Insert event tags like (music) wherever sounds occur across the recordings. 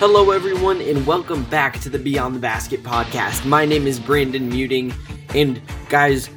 Hello, everyone, and welcome back to the Beyond the Basket podcast. My name is Brandon Muting, and guys,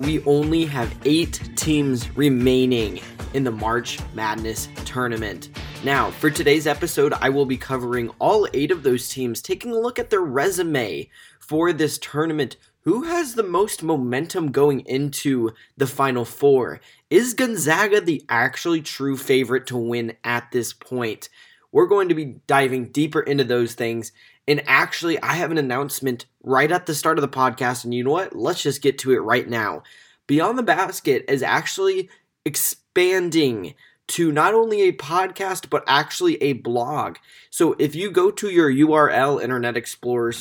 we only have eight teams remaining in the March Madness tournament. Now, for today's episode, I will be covering all eight of those teams, taking a look at their resume for this tournament. Who has the most momentum going into the Final Four? Is Gonzaga the actually true favorite to win at this point? We're going to be diving deeper into those things. And actually, I have an announcement right at the start of the podcast. And you know what? Let's just get to it right now. Beyond the Basket is actually expanding to not only a podcast, but actually a blog. So if you go to your URL, Internet Explorer,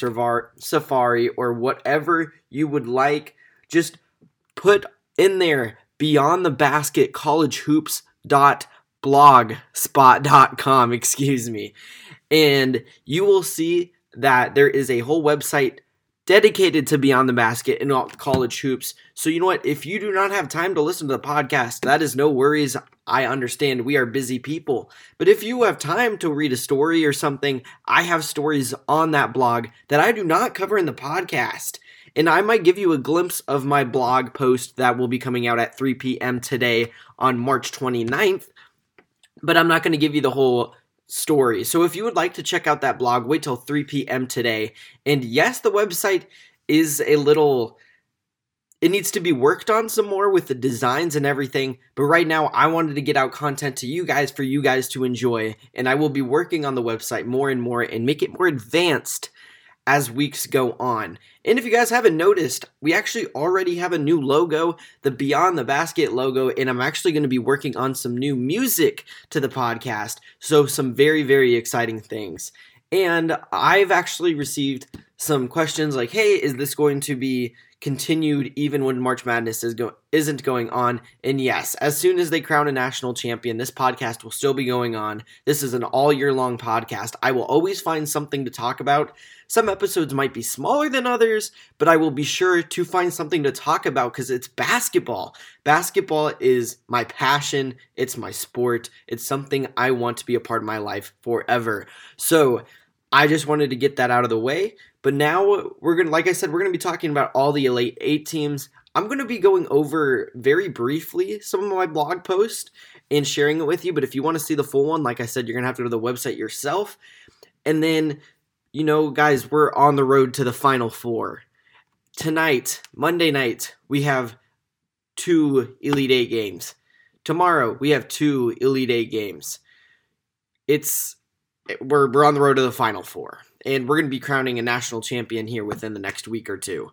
Safari, or whatever you would like, just put in there Beyond the Basket College Hoops dot blogspot.com, (laughs) excuse me. And you will see that there is a whole website dedicated to Beyond the Basket and college hoops. So, you know what? If you do not have time to listen to the podcast, that is no worries. I understand we are busy people. But if you have time to read a story or something, I have stories on that blog that I do not cover in the podcast. And I might give you a glimpse of my blog post that will be coming out at 3 p.m. today on March 29th but I'm not going to give you the whole story. So if you would like to check out that blog, wait till 3 p.m. today. And yes, the website is a little it needs to be worked on some more with the designs and everything. But right now, I wanted to get out content to you guys for you guys to enjoy. And I will be working on the website more and more and make it more advanced as weeks go on. And if you guys haven't noticed, we actually already have a new logo, the Beyond the Basket logo, and I'm actually going to be working on some new music to the podcast. So, some very, very exciting things. And I've actually received some questions like, hey, is this going to be continued even when March Madness is go- isn't going on. And yes, as soon as they crown a national champion, this podcast will still be going on. This is an all year long podcast. I will always find something to talk about. Some episodes might be smaller than others, but I will be sure to find something to talk about because it's basketball. Basketball is my passion, it's my sport, it's something I want to be a part of my life forever. So, I just wanted to get that out of the way. But now we're going to, like I said, we're going to be talking about all the Elite Eight teams. I'm going to be going over very briefly some of my blog posts and sharing it with you. But if you want to see the full one, like I said, you're going to have to go to the website yourself. And then, you know, guys, we're on the road to the Final Four. Tonight, Monday night, we have two Elite Eight games. Tomorrow, we have two Elite Eight games. It's we're we're on the road to the Final Four, and we're going to be crowning a national champion here within the next week or two.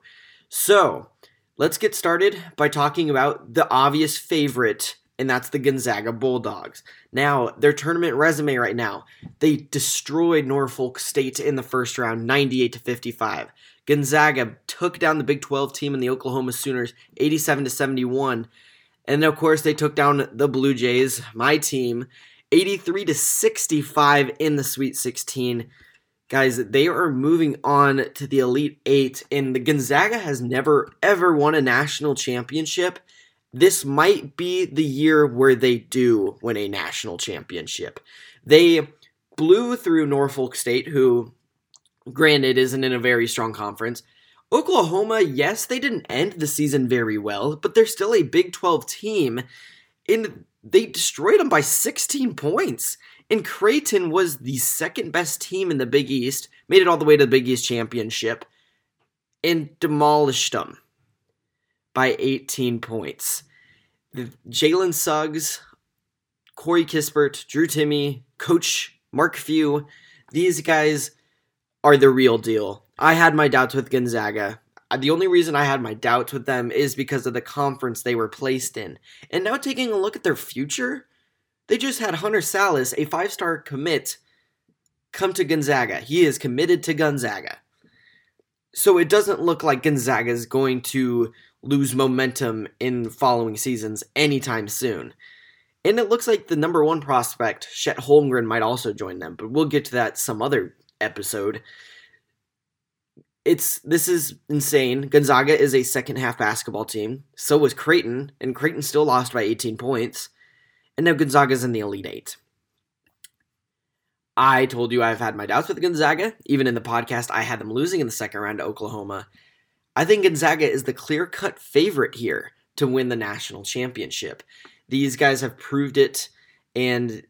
So let's get started by talking about the obvious favorite, and that's the Gonzaga Bulldogs. Now, their tournament resume right now, they destroyed Norfolk State in the first round, 98 to 55. Gonzaga took down the Big 12 team in the Oklahoma Sooners, 87 to 71. And of course, they took down the Blue Jays, my team, 83 to 65 in the Sweet 16. Guys, they are moving on to the Elite 8 and the Gonzaga has never ever won a national championship. This might be the year where they do win a national championship. They blew through Norfolk State who granted isn't in a very strong conference. Oklahoma, yes, they didn't end the season very well, but they're still a Big 12 team. And they destroyed them by 16 points. And Creighton was the second best team in the Big East, made it all the way to the Big East championship, and demolished them by 18 points. Jalen Suggs, Corey Kispert, Drew Timme, Coach Mark Few, these guys are the real deal. I had my doubts with Gonzaga. Uh, the only reason I had my doubts with them is because of the conference they were placed in. And now taking a look at their future, they just had Hunter Sallis, a five star commit, come to Gonzaga. He is committed to Gonzaga. So it doesn't look like Gonzaga is going to lose momentum in following seasons anytime soon. And it looks like the number one prospect, Chet Holmgren, might also join them, but we'll get to that some other episode. It's this is insane. Gonzaga is a second half basketball team. So was Creighton, and Creighton still lost by 18 points. And now Gonzaga's in the Elite Eight. I told you I've had my doubts with Gonzaga. Even in the podcast, I had them losing in the second round to Oklahoma. I think Gonzaga is the clear cut favorite here to win the national championship. These guys have proved it, and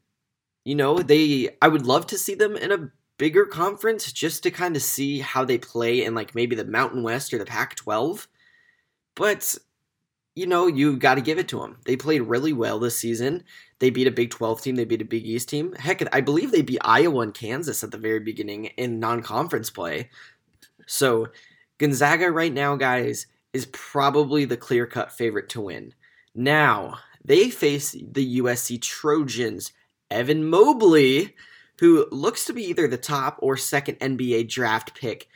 you know they. I would love to see them in a bigger conference just to kind of see how they play in like maybe the Mountain West or the Pac-12. But you know, you got to give it to them. They played really well this season. They beat a Big 12 team, they beat a Big East team. Heck, I believe they beat Iowa and Kansas at the very beginning in non-conference play. So, Gonzaga right now, guys, is probably the clear-cut favorite to win. Now, they face the USC Trojans. Evan Mobley, who looks to be either the top or second NBA draft pick,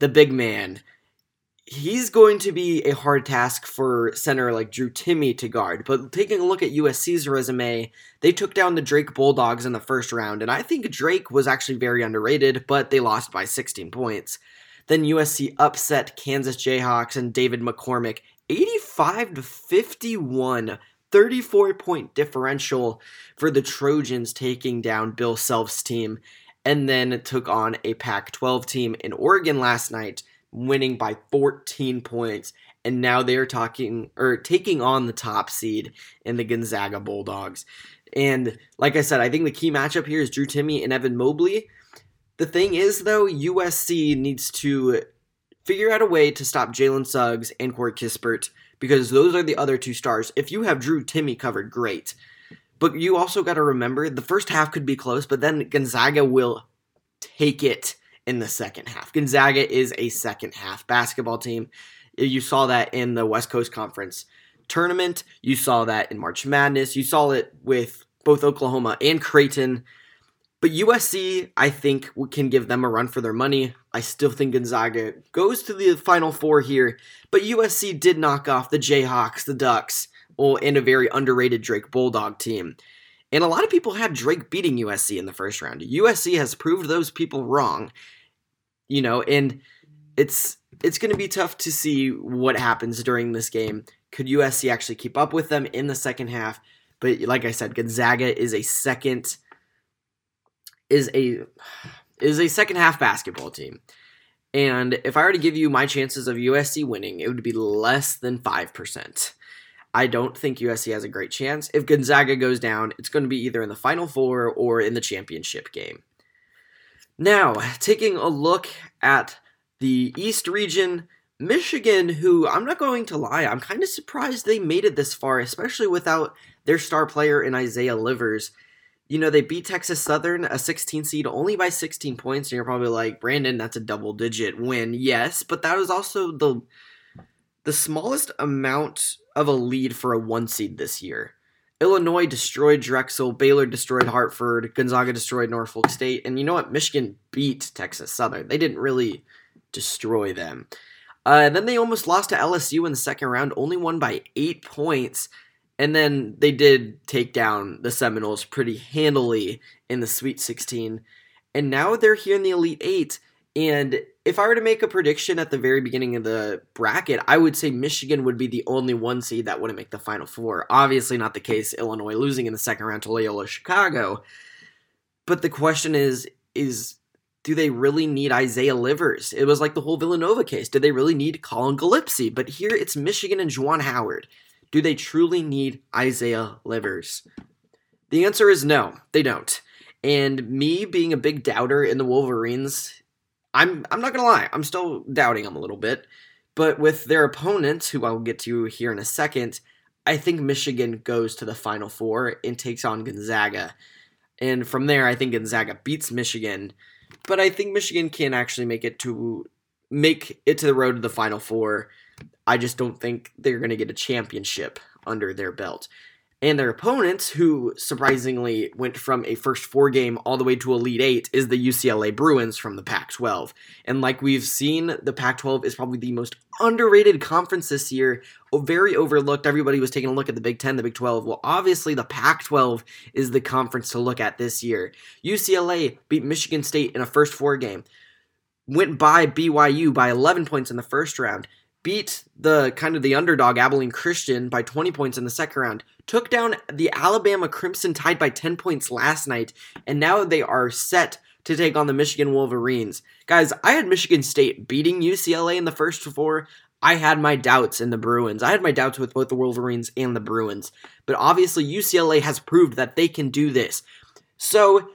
the big man he's going to be a hard task for center like Drew Timme to guard. But taking a look at USC's resume, they took down the Drake Bulldogs in the first round, and I think Drake was actually very underrated, but they lost by 16 points. Then USC upset Kansas Jayhawks and David McCormack 85 to 51. 34 point differential for the Trojans taking down Bill Self's team and then took on a Pac 12 team in Oregon last night winning by 14 points and now they're talking or taking on the top seed in the Gonzaga Bulldogs. And like I said, I think the key matchup here is Drew Timme and Evan Mobley. The thing is, though, USC needs to figure out a way to stop Jalen Suggs and Corey Kispert because those are the other two stars. If you have Drew Timme covered, great. But you also got to remember the first half could be close, but then Gonzaga will take it in the second half. Gonzaga is a second half basketball team. You saw that in the West Coast Conference tournament. You saw that in March Madness. You saw it with both Oklahoma and Creighton. But USC, I think, can give them a run for their money. I still think Gonzaga goes to the Final Four here. But USC did knock off the Jayhawks, the Ducks, and a very underrated Drake Bulldog team. And a lot of people had Drake beating USC in the first round. USC has proved those people wrong. You know, and it's it's going to be tough to see what happens during this game. Could USC actually keep up with them in the second half? But like I said, Gonzaga is a second is a is a second half basketball team. And if I were to give you my chances of USC winning, it would be less than 5%. I don't think USC has a great chance. If Gonzaga goes down, it's going to be either in the Final Four or in the championship game. Now, taking a look at the East region, Michigan, who I'm not going to lie, I'm kind of surprised they made it this far, especially without their star player in Isaiah Livers. You know, they beat Texas Southern, a 16 seed, only by 16 points, and you're probably like, Brandon, that's a double digit win. Yes, but that was also the the smallest amount of a lead for a one seed this year. Illinois destroyed Drexel, Baylor destroyed Hartford, Gonzaga destroyed Norfolk State, and you know what? Michigan beat Texas Southern. They didn't really destroy them. Uh, then they almost lost to LSU in the second round, only won by eight points. And then they did take down the Seminoles pretty handily in the Sweet 16. And now they're here in the Elite Eight. And if I were to make a prediction at the very beginning of the bracket, I would say Michigan would be the only one seed that wouldn't make the Final Four. Obviously, not the case. Illinois losing in the second round to Loyola Chicago. But the question is, is do they really need Isaiah Livers? It was like the whole Villanova case. Do they really need Collin Gillespie? But here it's Michigan and Juwan Howard. Do they truly need Isaiah Livers? The answer is no, they don't. And me being a big doubter in the Wolverines I'm I'm not gonna lie, I'm still doubting them a little bit. But with their opponents, who I'll get to here in a second, I think Michigan goes to the Final Four and takes on Gonzaga. And from there, I think Gonzaga beats Michigan. But I think Michigan can actually make it to make it to the road to the Final Four. I just don't think they're going to get a championship under their belt. And their opponents, who surprisingly went from a first four game all the way to Elite Eight, is the UCLA Bruins from the Pac 12. And like we've seen, the Pac 12 is probably the most underrated conference this year, very overlooked. Everybody was taking a look at the Big 10, the Big 12. Well, obviously, the Pac 12 is the conference to look at this year. UCLA beat Michigan State in a first four game, went by BYU by 11 points in the first round beat the kind of the underdog Abilene Christian by 20 points in the second round, took down the Alabama Crimson Tide by 10 points last night, and now they are set to take on the Michigan Wolverines. Guys, I had Michigan State beating UCLA in the first four. I had my doubts in the Bruins. I had my doubts with both the Wolverines and the Bruins. But obviously, UCLA has proved that they can do this. So,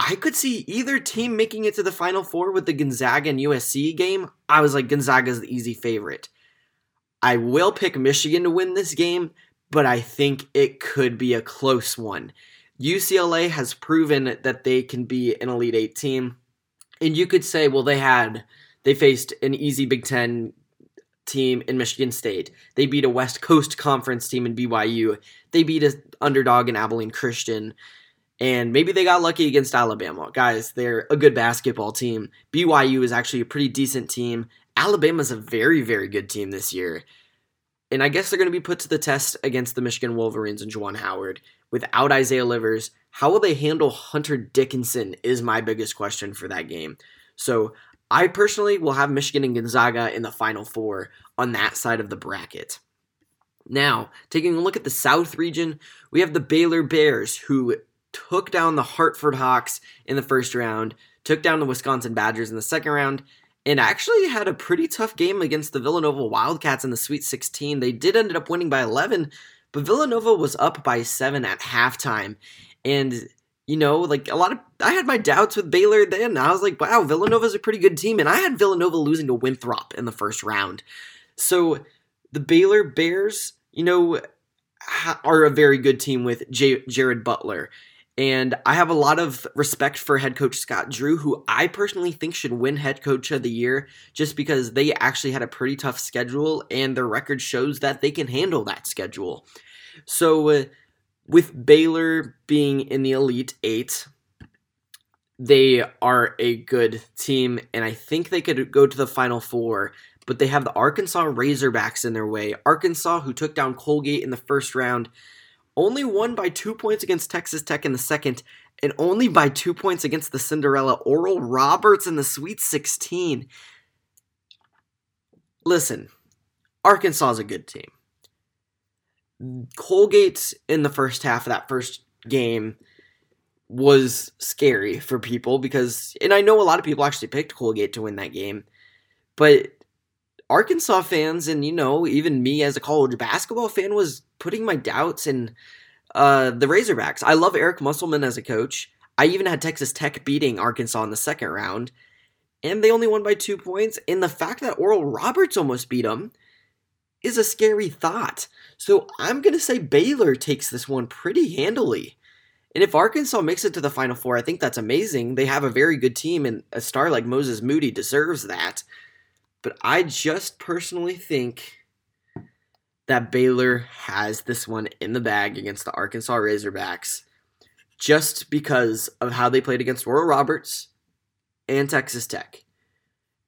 I could see either team making it to the Final Four with the Gonzaga and USC game. I was like, Gonzaga's the easy favorite. I will pick Michigan to win this game, but I think it could be a close one. UCLA has proven that they can be an Elite Eight team. And you could say, well, they had, they faced an easy Big Ten team in Michigan State. They beat a West Coast Conference team in BYU. They beat an underdog in Abilene Christian and maybe they got lucky against Alabama. Guys, they're a good basketball team. BYU is actually a pretty decent team. Alabama's a very, very good team this year. And I guess they're going to be put to the test against the Michigan Wolverines and Juwan Howard. Without Isaiah Livers, how will they handle Hunter Dickinson is my biggest question for that game. So I personally will have Michigan and Gonzaga in the Final Four on that side of the bracket. Now, taking a look at the South region, we have the Baylor Bears, who took down the Hartford Hawks in the first round, took down the Wisconsin Badgers in the second round, and actually had a pretty tough game against the Villanova Wildcats in the Sweet 16. They did end up winning by 11, but Villanova was up by 7 at halftime. And you know, like a lot of I had my doubts with Baylor then. I was like, wow, Villanova's a pretty good team and I had Villanova losing to Winthrop in the first round. So, the Baylor Bears, you know, are a very good team with J- Jared Butler. And I have a lot of respect for head coach Scott Drew, who I personally think should win head coach of the year just because they actually had a pretty tough schedule and their record shows that they can handle that schedule. So, uh, with Baylor being in the Elite Eight, they are a good team, and I think they could go to the Final Four. But they have the Arkansas Razorbacks in their way. Arkansas, who took down Colgate in the first round, only won by two points against Texas Tech in the second, and only by two points against the Cinderella Oral Roberts in the Sweet 16. Listen, Arkansas is a good team. Colgate in the first half of that first game was scary for people because, and I know a lot of people actually picked Colgate to win that game, but Arkansas fans and you know even me as a college basketball fan was putting my doubts in uh, the Razorbacks. I love Eric Musselman as a coach. I even had Texas Tech beating Arkansas in the second round, and they only won by two points. And the fact that Oral Roberts almost beat them is a scary thought. So I'm gonna say Baylor takes this one pretty handily. And if Arkansas makes it to the Final Four, I think that's amazing. They have a very good team, and a star like Moses Moody deserves that. But I just personally think that Baylor has this one in the bag against the Arkansas Razorbacks just because of how they played against Oral Roberts and Texas Tech.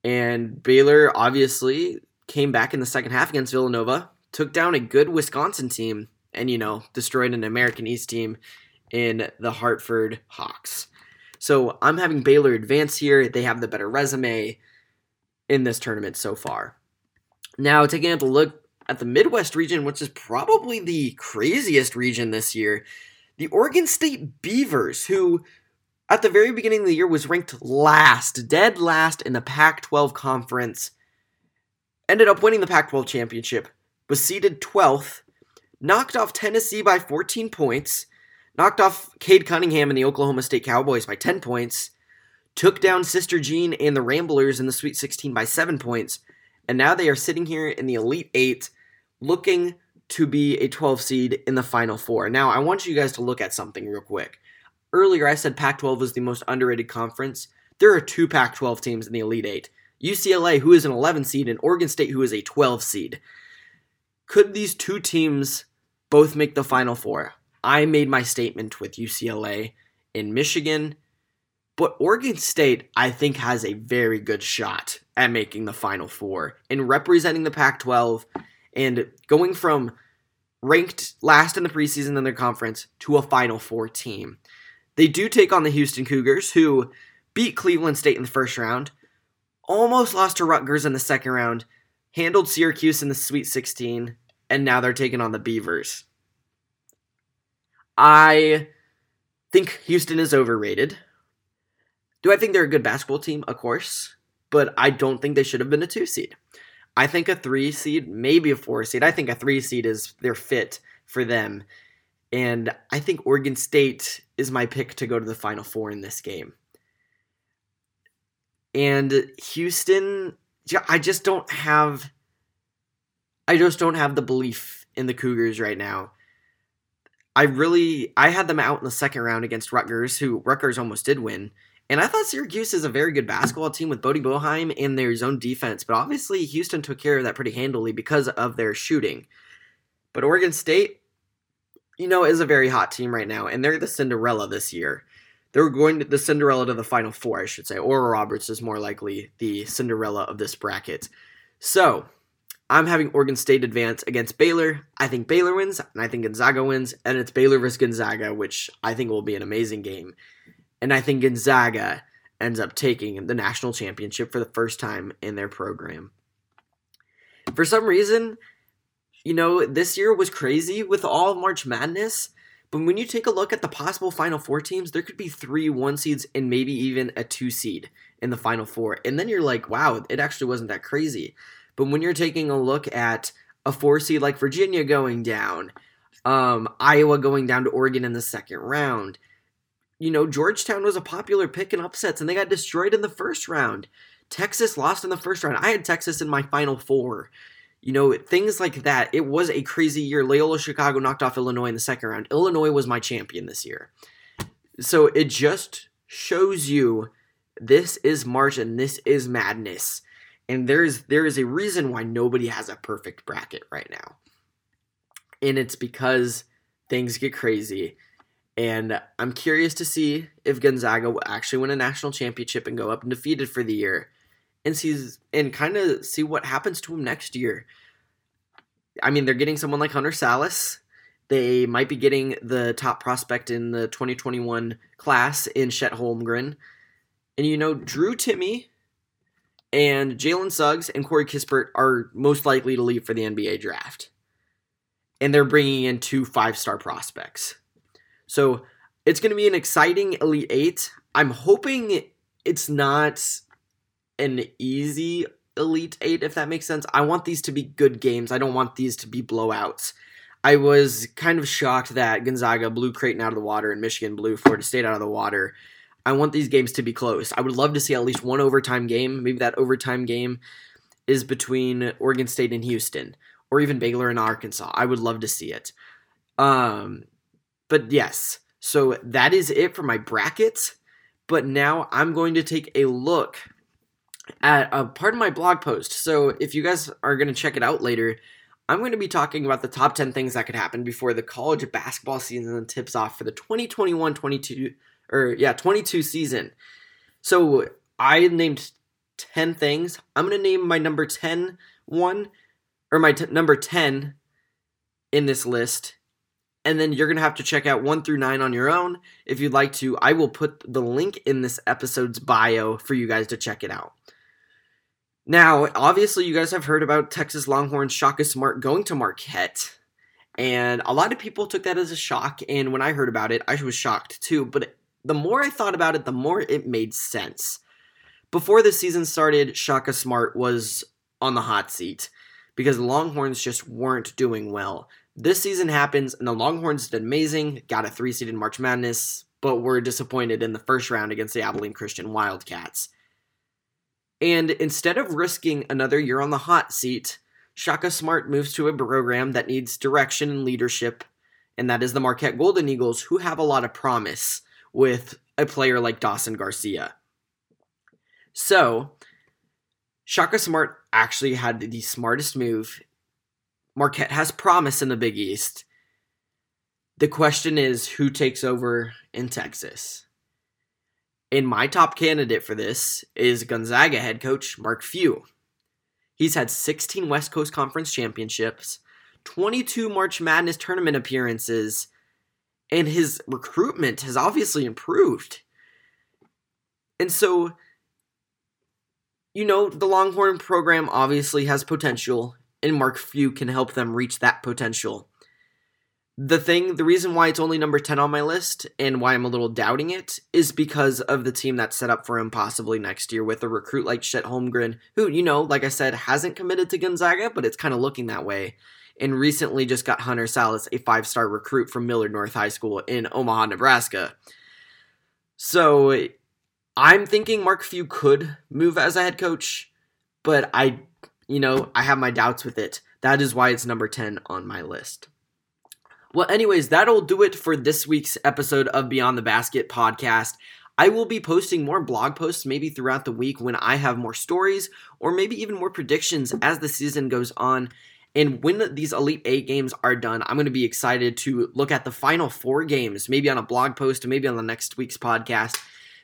And Baylor obviously came back in the second half against Villanova, took down a good Wisconsin team, and, you know, destroyed an American East team in the Hartford Hawks. So I'm having Baylor advance here. They have the better resume in this tournament so far. Now, taking a look at the Midwest region, which is probably the craziest region this year, the Oregon State Beavers, who at the very beginning of the year was ranked last, dead last in the Pac 12 conference, ended up winning the Pac 12 championship, was seeded 12th, knocked off Tennessee by 14 points, knocked off Cade Cunningham and the Oklahoma State Cowboys by 10 points, took down Sister Jean and the Ramblers in the Sweet 16 by 7 points, and now they are sitting here in the Elite 8 looking to be a 12 seed in the Final Four. Now, I want you guys to look at something real quick. Earlier, I said Pac 12 was the most underrated conference. There are two Pac 12 teams in the Elite 8 UCLA, who is an 11 seed, and Oregon State, who is a 12 seed. Could these two teams both make the Final Four. I made my statement with UCLA in Michigan, but Oregon State, I think, has a very good shot at making the Final Four and representing the Pac 12 and going from ranked last in the preseason in their conference to a Final Four team. They do take on the Houston Cougars, who beat Cleveland State in the first round, almost lost to Rutgers in the second round, handled Syracuse in the Sweet 16, and now they're taking on the Beavers. I think Houston is overrated. Do I think they're a good basketball team? Of course. But I don't think they should have been a two seed. I think a three seed, maybe a four seed. I think a three seed is their fit for them. And I think Oregon State is my pick to go to the Final Four in this game. And Houston, I just don't have. I just don't have the belief in the Cougars right now. I really I had them out in the second round against Rutgers, who Rutgers almost did win. And I thought Syracuse is a very good basketball team with Buddy Boeheim and their zone defense, but obviously Houston took care of that pretty handily because of their shooting. But Oregon State, you know, is a very hot team right now, and they're the Cinderella this year. They're going to the Cinderella to the Final Four, I should say. Oral Roberts is more likely the Cinderella of this bracket. So I'm having Oregon State advance against Baylor. I think Baylor wins, and I think Gonzaga wins, and it's Baylor versus Gonzaga, which I think will be an amazing game. And I think Gonzaga ends up taking the national championship for the first time in their program. For some reason, you know, this year was crazy with all of March Madness. But when you take a look at the possible Final Four teams, there could be three one seeds and maybe even a two seed in the Final Four. And then you're like, wow, it actually wasn't that crazy. But when you're taking a look at a four seed like Virginia going down, um, Iowa going down to Oregon in the second round, you know, Georgetown was a popular pick in upsets and they got destroyed in the first round. Texas lost in the first round. I had Texas in my final four. You know, things like that. It was a crazy year. Loyola Chicago knocked off Illinois in the second round. Illinois was my champion this year. So it just shows you this is March and this is madness. And there's there is a reason why nobody has a perfect bracket right now. And it's because things get crazy and I'm curious to see if Gonzaga will actually win a national championship and go up undefeated for the year, and sees and kind of see what happens to him next year. I mean, they're getting someone like Hunter Sallis. They might be getting the top prospect in the 2021 class in Chet Holmgren. And you know, Drew Timme and Jalen Suggs and Corey Kispert are most likely to leave for the NBA draft. And they're bringing in two five star prospects. So it's going to be an exciting Elite Eight. I'm hoping it's not an easy Elite Eight, if that makes sense. I want these to be good games. I don't want these to be blowouts. I was kind of shocked that Gonzaga blew Creighton out of the water and Michigan blew Florida State out of the water. I want these games to be close. I would love to see at least one overtime game. Maybe that overtime game is between Oregon State and Houston, or even Baylor and Arkansas. I would love to see it. Um, but yes, so that is it for my brackets. But now I'm going to take a look at a part of my blog post. So if you guys are going to check it out later, I'm going to be talking about the top 10 things that could happen before the college basketball season tips off for the 2021 22 or yeah, 22 season. So I named 10 things. I'm going to name my number 10 one or my t- number 10 in this list and then you're going to have to check out 1 through 9 on your own if you'd like to. I will put the link in this episode's bio for you guys to check it out. Now, obviously, you guys have heard about Texas Longhorns Shaka Smart going to Marquette. And a lot of people took that as a shock. And when I heard about it, I was shocked too. But the more I thought about it, the more it made sense. Before the season started, Shaka Smart was on the hot seat because the Longhorns just weren't doing well. This season happens, and the Longhorns did amazing, got a three seed in March Madness, but were disappointed in the first round against the Abilene Christian Wildcats. And instead of risking another year on the hot seat, Shaka Smart moves to a program that needs direction and leadership, and that is the Marquette Golden Eagles, who have a lot of promise with a player like Dawson Garcia. So, Shaka Smart actually had the smartest move Marquette has promise in the Big East. The question is who takes over in Texas? And my top candidate for this is Gonzaga head coach Mark Few. He's had 16 West Coast Conference championships, 22 March Madness tournament appearances, and his recruitment has obviously improved. And so, you know, the Longhorn program obviously has potential, and Mark Few can help them reach that potential. The thing, the reason why it's only number 10 on my list and why I'm a little doubting it is because of the team that's set up for him possibly next year with a recruit like Chet Holmgren, who, you know, like I said, hasn't committed to Gonzaga, but it's kind of looking that way. And recently just got Hunter Sallis, a five star recruit from Millard North High School in Omaha, Nebraska. So I'm thinking Mark Few could move as a head coach, but I, you know, I have my doubts with it. That is why it's number 10 on my list. Well, anyways, that'll do it for this week's episode of Beyond the Basket podcast. I will be posting more blog posts maybe throughout the week when I have more stories or maybe even more predictions as the season goes on. And when these Elite Eight games are done, I'm going to be excited to look at the final four games, maybe on a blog post maybe on the next week's podcast.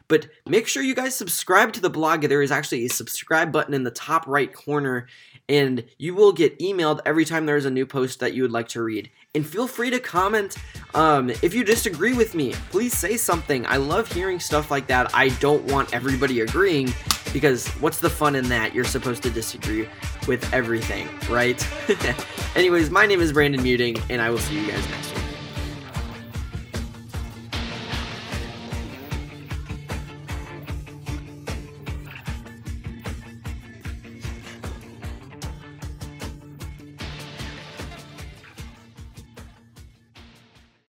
But make sure you guys subscribe to the blog. There is actually a subscribe button in the top right corner, and you will get emailed every time there is a new post that you would like to read. And feel free to comment um, if you disagree with me. Please say something. I love hearing stuff like that. I don't want everybody agreeing because what's the fun in that? You're supposed to disagree with everything, right? (laughs) Anyways, my name is Brandon Muting, and I will see you guys next week.